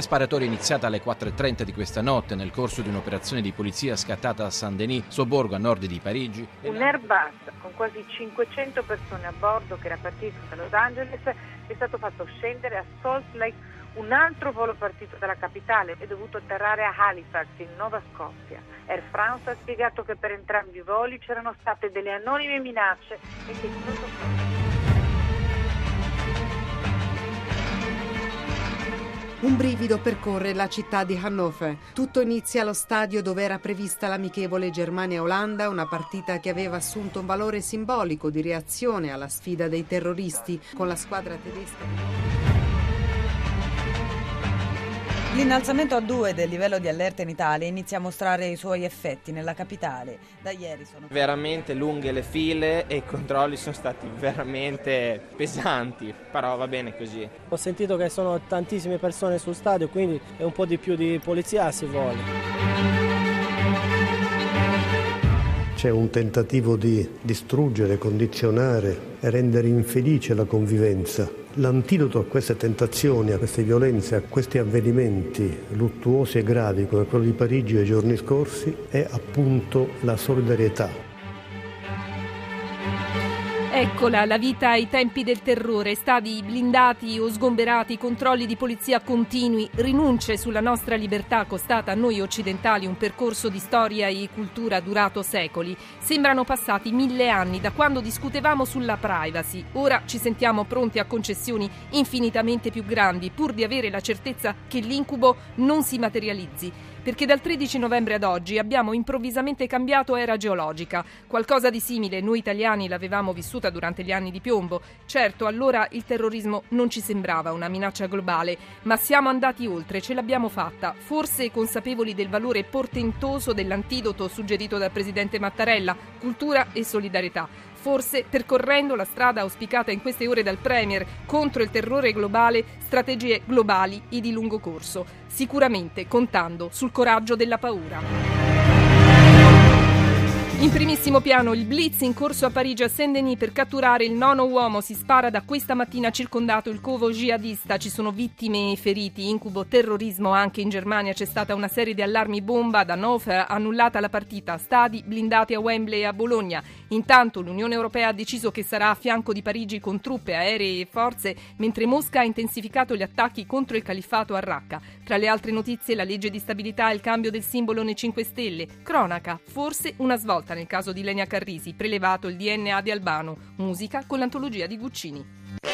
La sparatoria è iniziata alle 4.30 di questa notte nel corso di un'operazione di polizia scattata a Saint-Denis, sobborgo a nord di Parigi. Un Airbus con quasi 500 persone a bordo che era partito da Los Angeles è stato fatto scendere a Salt Lake. Un altro volo partito dalla capitale è dovuto atterrare a Halifax in Nuova Scozia. Air France ha spiegato che per entrambi i voli c'erano state delle anonime minacce e che Un brivido percorre la città di Hannover. Tutto inizia allo stadio dove era prevista l'amichevole Germania-Olanda, una partita che aveva assunto un valore simbolico di reazione alla sfida dei terroristi con la squadra tedesca. L'innalzamento a due del livello di allerta in Italia inizia a mostrare i suoi effetti nella capitale. Da ieri sono veramente lunghe le file e i controlli sono stati veramente pesanti, però va bene così. Ho sentito che sono tantissime persone sul stadio, quindi è un po' di più di polizia si vuole. C'è un tentativo di distruggere, condizionare e rendere infelice la convivenza. L'antidoto a queste tentazioni, a queste violenze, a questi avvenimenti luttuosi e gravi come quello di Parigi ai giorni scorsi è appunto la solidarietà. Eccola, la vita ai tempi del terrore, stadi blindati o sgomberati, controlli di polizia continui, rinunce sulla nostra libertà costata a noi occidentali un percorso di storia e cultura durato secoli. Sembrano passati mille anni da quando discutevamo sulla privacy. Ora ci sentiamo pronti a concessioni infinitamente più grandi, pur di avere la certezza che l'incubo non si materializzi perché dal 13 novembre ad oggi abbiamo improvvisamente cambiato era geologica. Qualcosa di simile noi italiani l'avevamo vissuta durante gli anni di piombo. Certo, allora il terrorismo non ci sembrava una minaccia globale, ma siamo andati oltre, ce l'abbiamo fatta, forse consapevoli del valore portentoso dell'antidoto suggerito dal presidente Mattarella, cultura e solidarietà forse percorrendo la strada auspicata in queste ore dal Premier contro il terrore globale, strategie globali e di lungo corso, sicuramente contando sul coraggio della paura. Primissimo piano il blitz in corso a Parigi a Saint-Denis per catturare il nono uomo si spara da questa mattina circondato il covo jihadista, ci sono vittime e feriti, incubo terrorismo anche in Germania c'è stata una serie di allarmi bomba da Hannover, annullata la partita, stadi blindati a Wembley e a Bologna. Intanto l'Unione Europea ha deciso che sarà a fianco di Parigi con truppe, aeree e forze, mentre Mosca ha intensificato gli attacchi contro il califfato a Raqqa. Tra le altre notizie la legge di stabilità e il cambio del simbolo nei 5 Stelle. Cronaca, forse una svolta nel caso di Lenia Carrisi, prelevato il DNA di Albano, musica con l'antologia di Guccini.